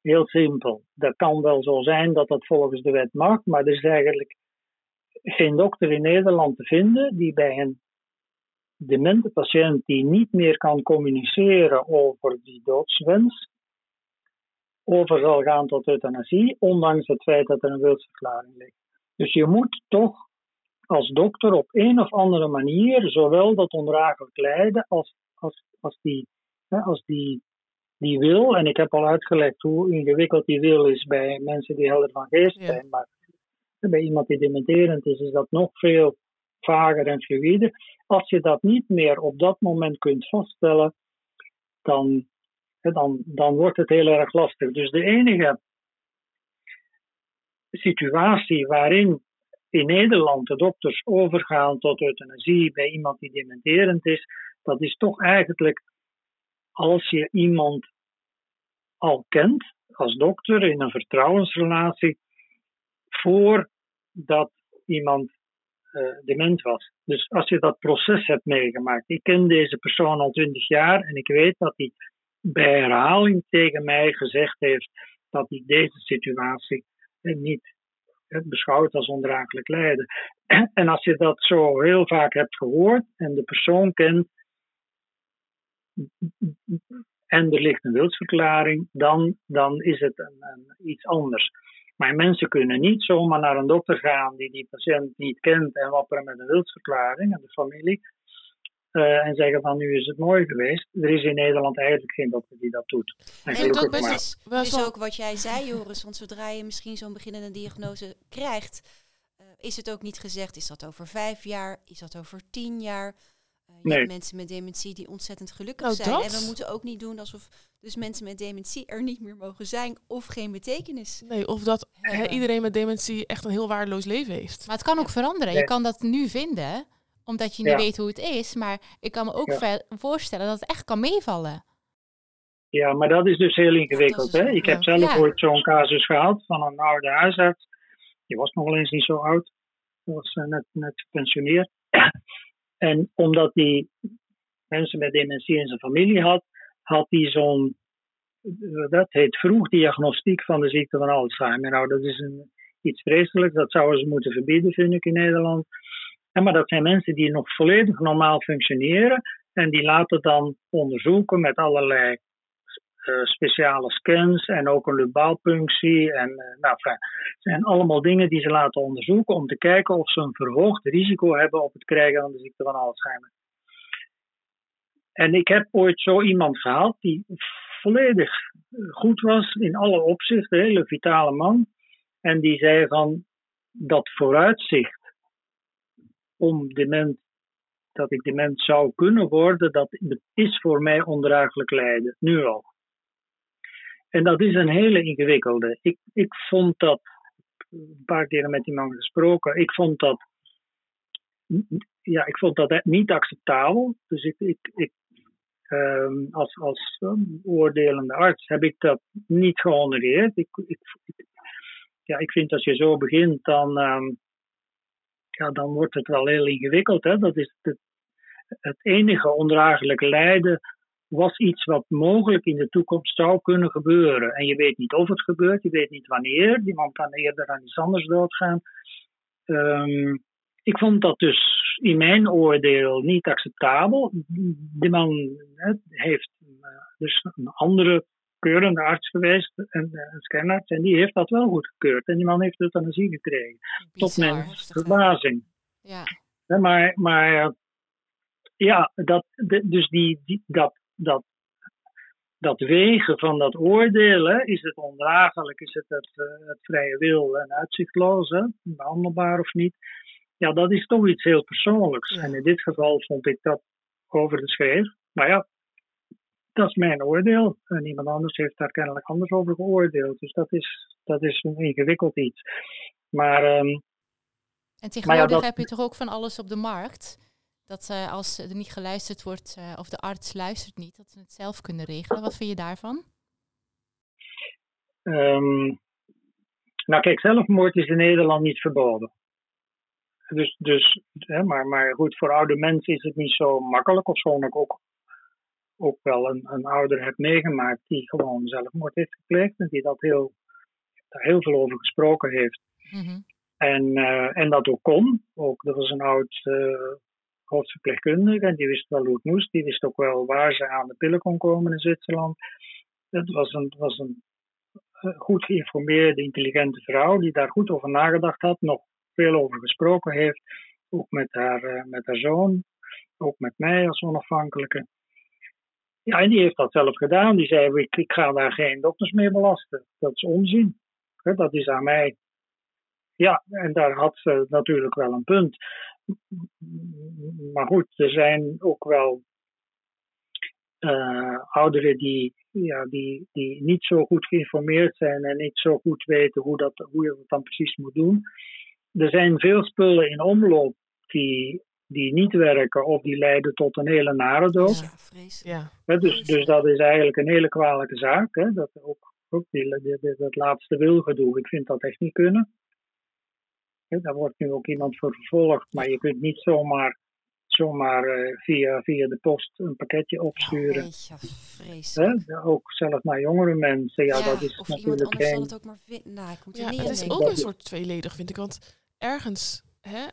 Heel simpel. Dat kan wel zo zijn dat dat volgens de wet mag, maar er is eigenlijk geen dokter in Nederland te vinden die bij een demente patiënt die niet meer kan communiceren over die doodswens, over zal gaan tot euthanasie, ondanks het feit dat er een wilsverklaring ligt. Dus je moet toch als dokter op een of andere manier zowel dat ondraaglijk lijden als, als, als, die, hè, als die, die wil, en ik heb al uitgelegd hoe ingewikkeld die wil is bij mensen die helder van geest Ja. zijn, maar bij iemand die dementerend is, is dat nog veel vager en fluïde. Als je dat niet meer op dat moment kunt vaststellen, dan, dan, dan wordt het heel erg lastig. Dus de enige situatie waarin in Nederland de dokters overgaan tot euthanasie bij iemand die dementerend is, dat is toch eigenlijk als je iemand al kent als dokter in een vertrouwensrelatie voordat iemand dement was. Dus als je dat proces hebt meegemaakt, ik ken deze persoon al twintig jaar en ik weet dat hij bij herhaling tegen mij gezegd heeft dat hij deze situatie eh, niet eh, beschouwt als ondraaglijk lijden. En als je dat zo heel vaak hebt gehoord en de persoon kent en er ligt een wilsverklaring, dan, dan is het een, iets anders. Maar mensen kunnen niet zomaar naar een dokter gaan die die patiënt niet kent en wapperen met een wilsverklaring en de familie. eh, en zeggen van nu is het mooi geweest. Er is in Nederland eigenlijk geen dokter die dat doet. En dat is ook wat jij zei, Joris. Want zodra je misschien zo'n beginnende diagnose krijgt, eh, is het ook niet gezegd, is dat over vijf jaar, is dat over tien jaar? Eh, je Nee. hebt mensen met dementie die ontzettend gelukkig Nou, zijn. dat- En we moeten ook niet doen alsof dus mensen met dementie er niet meer mogen zijn of geen betekenis Nee, of dat iedereen met dementie echt een heel waardeloos leven heeft. Maar het kan ook veranderen. Je kan dat nu vinden, omdat je niet Ja. weet hoe het is. Maar ik kan me ook Ja. voorstellen dat het echt kan meevallen. Ja, maar dat is dus heel ingewikkeld. hè? Ik heb zelf Ja. ooit zo'n casus gehad van een oude huisarts. Die was nog wel eens niet zo oud. Die was eh, net, net gepensioneerd. En omdat hij mensen met dementie in zijn familie had, had hij zo'n, dat heet vroegdiagnostiek van de ziekte van Alzheimer. Nou, dat is een, iets vreselijks. Dat zouden ze moeten verbieden, vind ik, in Nederland. En maar dat zijn mensen die nog volledig normaal functioneren. En die laten dan onderzoeken met allerlei speciale scans en ook een lubaalpunctie. En eh, nou, het zijn allemaal dingen die ze laten onderzoeken om te kijken of ze een verhoogd risico hebben op het krijgen van de ziekte van Alzheimer. En ik heb ooit zo iemand gehad die volledig eh, goed was in alle opzichten, een hele vitale man. En die zei van dat vooruitzicht om dement, dat ik dement zou kunnen worden, dat is voor mij ondraaglijk lijden, nu al. En dat is een hele ingewikkelde. Ik, ik vond dat, een paar keren met die man gesproken, ik vond dat, ja, ik vond dat niet acceptabel. Dus ik, ik, ik ehm, als, als um, oordelende arts heb ik dat niet gehonoreerd. Ik, ik, ja, ik vind als je zo begint, dan, ehm, ja, dan wordt het wel heel ingewikkeld. Hè? Dat is het, het enige ondraaglijke lijden was iets wat mogelijk in de toekomst zou kunnen gebeuren. En je weet niet of het gebeurt, je weet niet wanneer. Iemand kan eerder aan iets anders doodgaan. Um, ik vond dat dus in mijn oordeel niet acceptabel. De man heeft dus een andere keurende arts geweest, een, een scanarts, en die heeft dat wel goedgekeurd. En die man heeft euthanasie gekregen. Bizar, tot mijn verbazing. Ja. ja maar, maar ja, dat, dus die, die, dat, dat, dat wegen van dat oordeel, hè, is het ondraaglijk, is het het, het vrije wil en uitzichtloos, hè, behandelbaar of niet, ja, dat is toch iets heel persoonlijks. Ja. En in dit geval vond ik dat over de schreef. Maar ja, dat is mijn oordeel. En iemand anders heeft daar kennelijk anders over geoordeeld. Dus dat is, dat is een ingewikkeld iets. Maar ehm, En tegenwoordig dat- heb je toch ook van alles op de markt. Dat eh, als er niet geluisterd wordt eh, of de arts luistert niet, dat ze het zelf kunnen regelen. Wat vind je daarvan? Ehm, nou kijk, zelfmoord is in Nederland niet verboden. Dus, dus hè, maar, maar goed, voor oude mensen is het niet zo makkelijk. Of zo'n ik ook, ook wel een, een ouder heb meegemaakt die gewoon zelfmoord heeft gepleegd. En die dat heel, daar heel veel over gesproken heeft. Mhm. En, eh, en dat ook kon. Ook, dat was een oud hoofdverpleegkundige en die wist wel hoe het moest. Die wist ook wel waar ze aan de pillen kon komen in Zwitserland. Het was een, was een eh, goed geïnformeerde, intelligente vrouw die daar goed over nagedacht had, nog veel over gesproken heeft. Ook met haar, eh, met haar zoon, ook met mij als onafhankelijke. Ja, en die heeft dat zelf gedaan. Die zei: Ik, ik ga daar geen dokters mee belasten. Dat is onzin. Dat is aan mij. Ja, en daar had ze natuurlijk wel een punt. Maar goed, er zijn ook wel eh, ouderen die, ja, die, die niet zo goed geïnformeerd zijn en niet zo goed weten hoe, dat, hoe je dat dan precies moet doen. Er zijn veel spullen in omloop die, die niet werken of die leiden tot een hele nare dood. Ja, vreselijk. Ja, dus, dus dat is eigenlijk een hele kwalijke zaak. Hè? Dat, ook, ook die, die- die- dat laatste wilgedoe, ik vind dat echt niet kunnen. Daar wordt nu ook iemand voor vervolgd, maar je kunt niet zomaar, zomaar eh, via, via de post een pakketje opsturen. Jeetje, vreselijk. Hè? Ook zelfs naar jongere mensen, ja, Ja, dat is of iemand natuurlijk anders zal geen... het ook maar vinden. Nou, ik moet er ja niet het is ook een soort tweeledig, vind ik. Want ergens hè,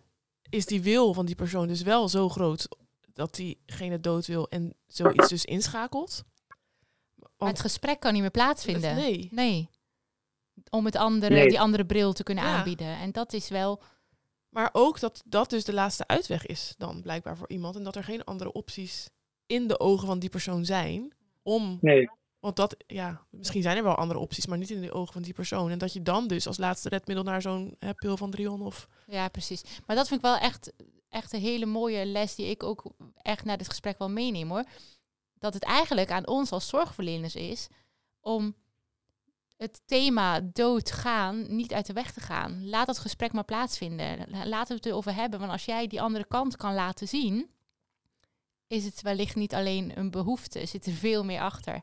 is die wil van die persoon dus wel zo groot dat diegene dood wil en zoiets dus inschakelt. Maar het gesprek kan niet meer plaatsvinden. nee, Nee. Om het andere, Nee. die andere bril te kunnen Ja. aanbieden. En dat is wel. maar ook dat dat dus de laatste uitweg is dan blijkbaar voor iemand. En dat er geen andere opties in de ogen van die persoon zijn om... Nee, Want dat, ja, misschien zijn er wel andere opties, maar niet in de ogen van die persoon. En dat je dan dus als laatste redmiddel naar zo'n hè, pil van Drion of... Ja, precies. Maar dat vind ik wel echt, echt een hele mooie les die ik ook echt naar dit gesprek wel meeneem hoor. Dat het eigenlijk aan ons als zorgverleners is om het thema doodgaan niet uit de weg te gaan. Laat dat gesprek maar plaatsvinden. La- Laten we het erover hebben. Want als jij die andere kant kan laten zien, is het wellicht niet alleen een behoefte. Zit er veel meer achter.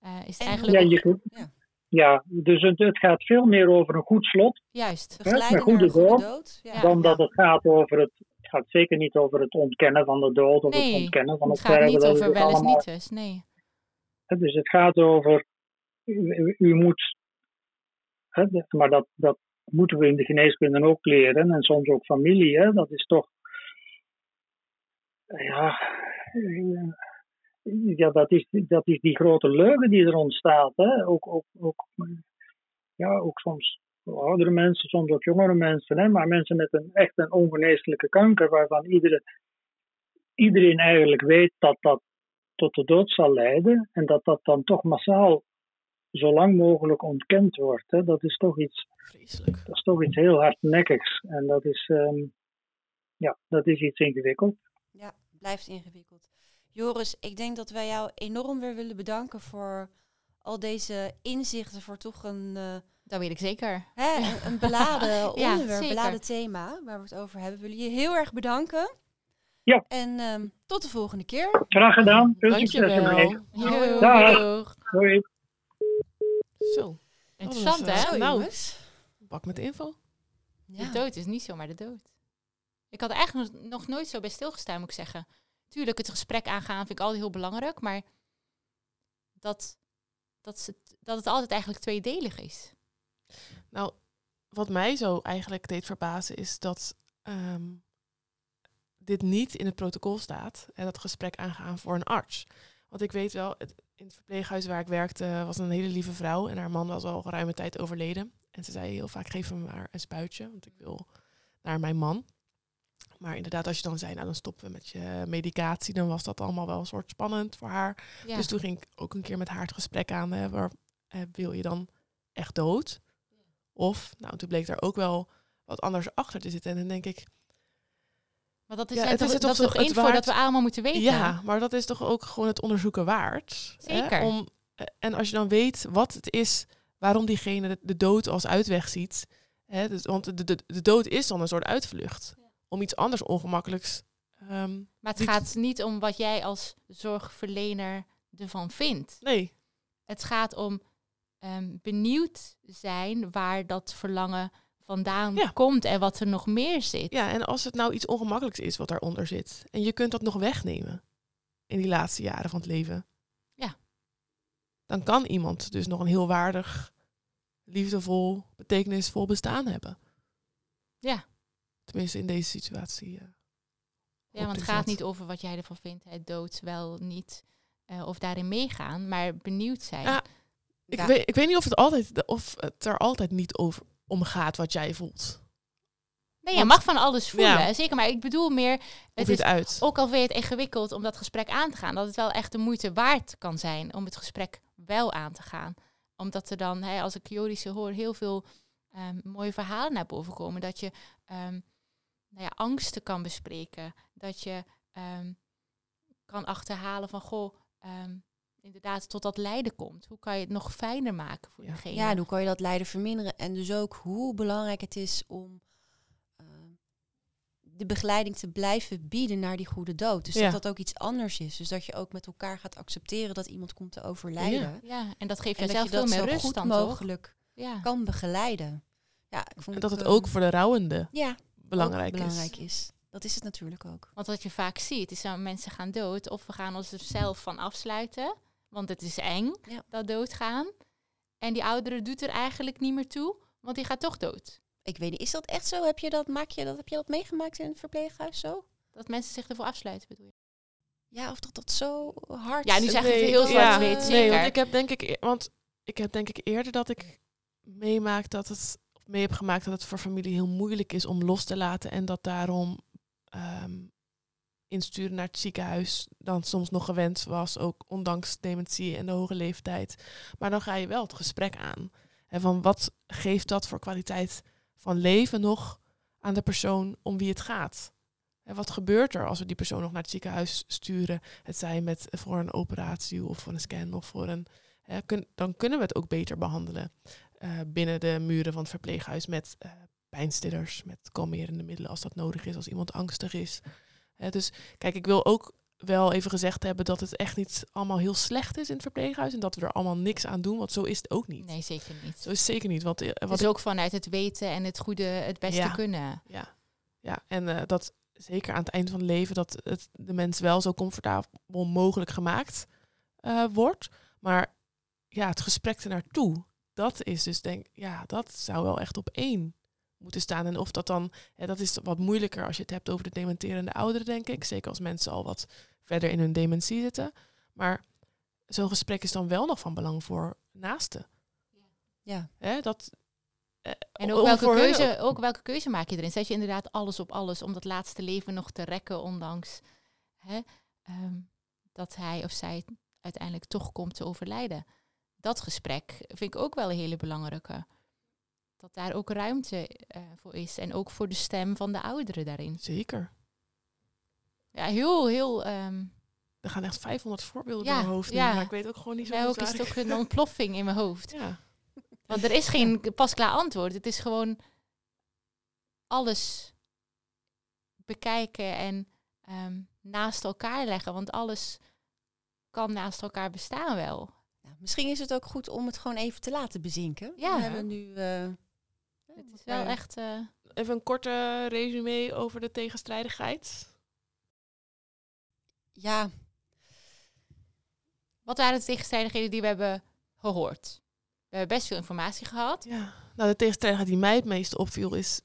Eh, is het En eigenlijk ja, je Ja. ja, dus het, het gaat veel meer over een goed slot juist. Goede een goede dood. dood. Ja. Ja. dan dat het gaat over het. Het gaat zeker niet over het ontkennen van de dood of Nee, het ontkennen van Het het, gaat sterven. niet over wel eens allemaal- niet. Nee. Dus het gaat over. U, moet. Hè, maar dat, dat moeten we in de geneeskunde ook leren. En soms ook familie. Hè, dat is toch. Ja. eh, Ja, dat is, dat is die grote leugen die er ontstaat. Hè? Ook, ook, ook, ja, ook soms oudere mensen, soms ook jongere mensen. Hè? Maar mensen met een echt een ongeneeslijke kanker, waarvan iedere, iedereen eigenlijk weet dat dat tot de dood zal leiden. En dat dat dan toch massaal zo lang mogelijk ontkend wordt. Hè? Dat is toch iets Vreselijk. dat is toch iets heel hardnekkigs. En dat is, ehm, ja, dat is iets ingewikkeld. Ja, blijft ingewikkeld. Joris, ik denk dat wij jou enorm weer willen bedanken voor al deze inzichten voor toch een, eh, Dat weet ik zeker. hè, een, een beladen Ja, onderwerp, beladen thema waar we het over hebben. We willen je heel erg bedanken. Ja. En ehm, tot de volgende keer. Graag gedaan. Veel succes ermee. Dankjewel. Doeg. Hoi. Zo, Interessant hè? eh, Zo, nou. jongens. bak met info. Ja. De dood is niet zomaar de dood. Ik had er eigenlijk nog- nog nooit zo bij stilgestaan, moet ik zeggen. Tuurlijk, het gesprek aangaan vind ik altijd heel belangrijk, maar dat, dat, het, dat het altijd eigenlijk tweedelig is. Nou, wat mij zo eigenlijk deed verbazen is dat ehm, dit niet in het protocol staat. En dat gesprek aangaan voor een arts. Want ik weet wel, het, in het verpleeghuis waar ik werkte was een hele lieve vrouw. En haar man was al geruime tijd overleden. En ze zei heel vaak, geef hem maar een spuitje. Want ik wil naar mijn man. Maar inderdaad, als je dan zei, nou dan stoppen we met je medicatie. Dan was dat allemaal wel een soort spannend voor haar. Ja. Dus toen ging ik ook een keer met haar het gesprek aan. Hè, waar, wil je dan echt dood? Of, nou, toen bleek daar ook wel wat anders achter te zitten. En dan denk ik, Dat is, Ja, het is toch, dat toch het info waard- dat we allemaal moeten weten. Ja, maar dat is toch ook gewoon het onderzoeken waard. hè? Zeker. Om, eh, en als je dan weet wat het is, waarom diegene de, dood als uitweg ziet. Hè, dus, want de, de, de dood is dan een soort uitvlucht. Om iets anders ongemakkelijks. ehm, Maar het gaat niet om wat jij als zorgverlener ervan vindt. nee, Het gaat om ehm, benieuwd zijn waar dat verlangen vandaan Ja. komt en wat er nog meer zit. ja, en als het nou iets ongemakkelijks is wat daaronder zit. En je kunt dat nog wegnemen. In die laatste jaren van het leven. Ja. Dan kan iemand dus nog een heel waardig, liefdevol, betekenisvol bestaan hebben. Ja. Tenminste in deze situatie. eh. Ja, want het gaat niet over wat jij ervan vindt, het dood wel niet, eh, of daarin meegaan, maar benieuwd zijn. Ja, Ik, weet, ik weet niet of het, altijd, of het er altijd niet over om gaat wat jij voelt. nee, je mag van alles voelen, Ja. zeker, maar ik bedoel meer, het is uit. ook al vind je het ingewikkeld om dat gesprek aan te gaan, dat het wel echt de moeite waard kan zijn om het gesprek wel aan te gaan. Omdat er dan, hè, als ik Jorische hoor, heel veel ehm, mooie verhalen naar boven komen. Dat je ehm, nou ja, angsten kan bespreken. Dat je ehm, kan achterhalen van, goh, inderdaad tot dat lijden komt. Hoe kan je het nog fijner maken voor Ja. diegene? Ja, en hoe kan je dat lijden verminderen? En dus ook hoe belangrijk het is om eh, de begeleiding te blijven bieden naar die goede dood. Dus Ja. dat dat ook iets anders is. Dus dat je ook met elkaar gaat accepteren dat iemand komt te overlijden. Ja, en dat geeft En dat jezelf je veel meer rust goed dan, toch? mogelijk Ja. kan begeleiden. Ja, ik vond En dat het eh, ook voor de rouwende ja, belangrijk, ook belangrijk is. is. Dat is het natuurlijk ook. Want wat je vaak ziet, is dat mensen gaan dood of we gaan ons er zelf van afsluiten. Want het is eng, Ja. dat doodgaan. En die oudere doet er eigenlijk niet meer toe, want die gaat toch dood. Ik weet niet, is dat echt zo? Heb je dat, maak je dat, heb je dat meegemaakt in het verpleeghuis zo? Dat mensen zich ervoor afsluiten, bedoel je? Ja, of dat dat zo hard... Ja, nu zeg het Nee, heel ja, zwart-wit, Nee, zeker. want ik heb denk ik, e- want ik heb denk ik eerder dat ik meemaak dat het of mee heb gemaakt dat het voor familie heel moeilijk is om los te laten en dat daarom ehm, insturen naar het ziekenhuis dan soms nog gewend was, ook ondanks dementie en de hoge leeftijd. Maar dan ga je wel het gesprek aan. En van wat geeft dat voor kwaliteit van leven nog aan de persoon om wie het gaat? En wat gebeurt er als we die persoon nog naar het ziekenhuis sturen? Het zij met voor een operatie of voor een scan of voor een. Hè, dan kunnen we het ook beter behandelen eh, binnen de muren van het verpleeghuis met eh, pijnstillers, met kalmerende middelen als dat nodig is, als iemand angstig is. Dus kijk, ik wil ook wel even gezegd hebben dat het echt niet allemaal heel slecht is in het verpleeghuis en dat we er allemaal niks aan doen, want zo is het ook niet. Nee, zeker niet. Zo is het zeker niet. Want eh, wat Het is ook vanuit het weten en het goede het beste Ja. kunnen. Ja, ja. en eh, dat zeker aan het eind van het leven dat het de mens wel zo comfortabel mogelijk gemaakt eh, wordt. Maar ja, het gesprek ernaartoe, dat is dus denk ja, dat zou wel echt op één moeten staan. En of dat dan, hè, dat is wat moeilijker als je het hebt over de dementerende ouderen, denk ik. Zeker als mensen al wat verder in hun dementie zitten. Maar zo'n gesprek is dan wel nog van belang voor naasten. Ja. Hè, dat, eh, En ook welke, keuze, ook welke keuze maak je erin? Zet je inderdaad alles op alles om dat laatste leven nog te rekken, ondanks hè, ehm, dat hij of zij uiteindelijk toch komt te overlijden? Dat gesprek vind ik ook wel een hele belangrijke. Dat daar ook ruimte eh, voor is. En ook voor de stem van de ouderen daarin. Zeker. Ja, heel, heel... ehm Er gaan echt 500 voorbeelden Ja, door mijn hoofd nu, ja. maar ik weet ook gewoon niet zo goed ook is het ook een ontploffing in mijn hoofd. Ja, Want er is geen pasklaar antwoord. Het is gewoon alles bekijken en ehm, naast elkaar leggen. Want alles kan naast elkaar bestaan wel. Nou, misschien is het ook goed om het gewoon even te laten bezinken. Ja. We hebben nu... eh, Het is wel eh, echt... eh, Even een korte resume over de tegenstrijdigheid. Ja, wat waren de tegenstrijdigheden die we hebben gehoord? We hebben best veel informatie gehad. Ja. Nou, de tegenstrijdigheid die mij het meeste opviel is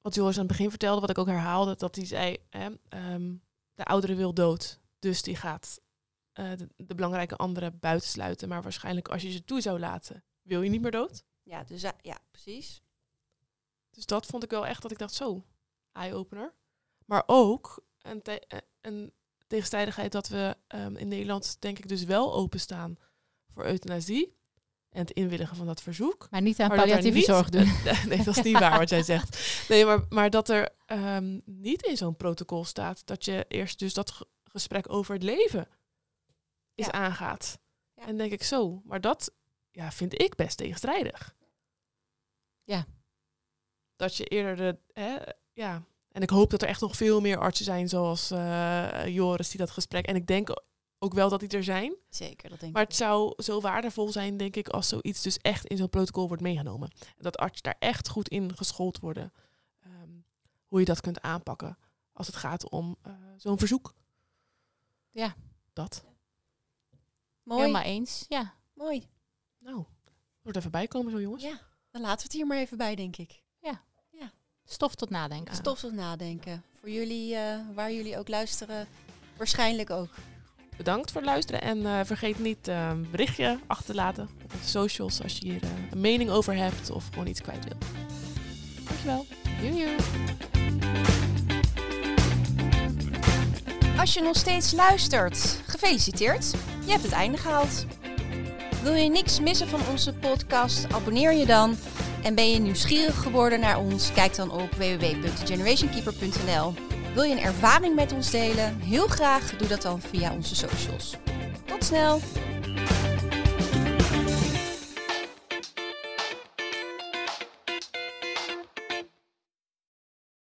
wat Joris aan het begin vertelde, wat ik ook herhaalde, dat hij zei, hè, ehm, de oudere wil dood, dus die gaat eh, de, de belangrijke anderen buitensluiten. Maar waarschijnlijk als je ze toe zou laten, wil je niet meer dood. ja, dus, ja, ja, precies. Dus dat vond ik wel echt dat ik dacht, zo, eye-opener. Maar ook een, te- eh, een tegenstrijdigheid dat we ehm, in Nederland denk ik dus wel openstaan voor euthanasie. en het inwilligen van dat verzoek. Maar niet aan Maar palliatieve niet- zorg doen. nee, dat is niet waar wat jij zegt. Nee, maar, maar dat er ehm, niet in zo'n protocol staat dat je eerst dus dat ge- gesprek over het leven is Ja. aangaat. Ja. En denk ik zo, maar dat ja, vind ik best tegenstrijdig. Ja. Dat je eerder de, hè, ja. En ik hoop dat er echt nog veel meer artsen zijn zoals eh, Joris die dat gesprek. En ik denk ook wel dat die er zijn. Zeker, dat denk Maar ik. het zou zo waardevol zijn, denk ik, als zoiets dus echt in zo'n protocol wordt meegenomen. En dat artsen daar echt goed in geschoold worden. ehm, hoe je dat kunt aanpakken als het gaat om eh, zo'n verzoek. Ja. Dat. Mooi, Helemaal eens. Ja. mooi. Nou, wordt even bijkomen zo, jongens. Ja, dan laten we het hier maar even bij, denk ik. Stof tot nadenken. Stof tot nadenken. Voor jullie, eh, waar jullie ook luisteren, waarschijnlijk ook. Bedankt voor het luisteren. En eh, vergeet niet eh, een berichtje achter te laten op de socials als je hier een mening over hebt of gewoon iets kwijt wilt. Dankjewel. Joejoe. Als je nog steeds luistert, gefeliciteerd. Je hebt het einde gehaald. Wil je niks missen van onze podcast? Abonneer je dan. En ben je nieuwsgierig geworden naar ons? Kijk dan op www.generationkeeper.nl. Wil je een ervaring met ons delen? Heel graag doe dat dan via onze socials. Tot snel!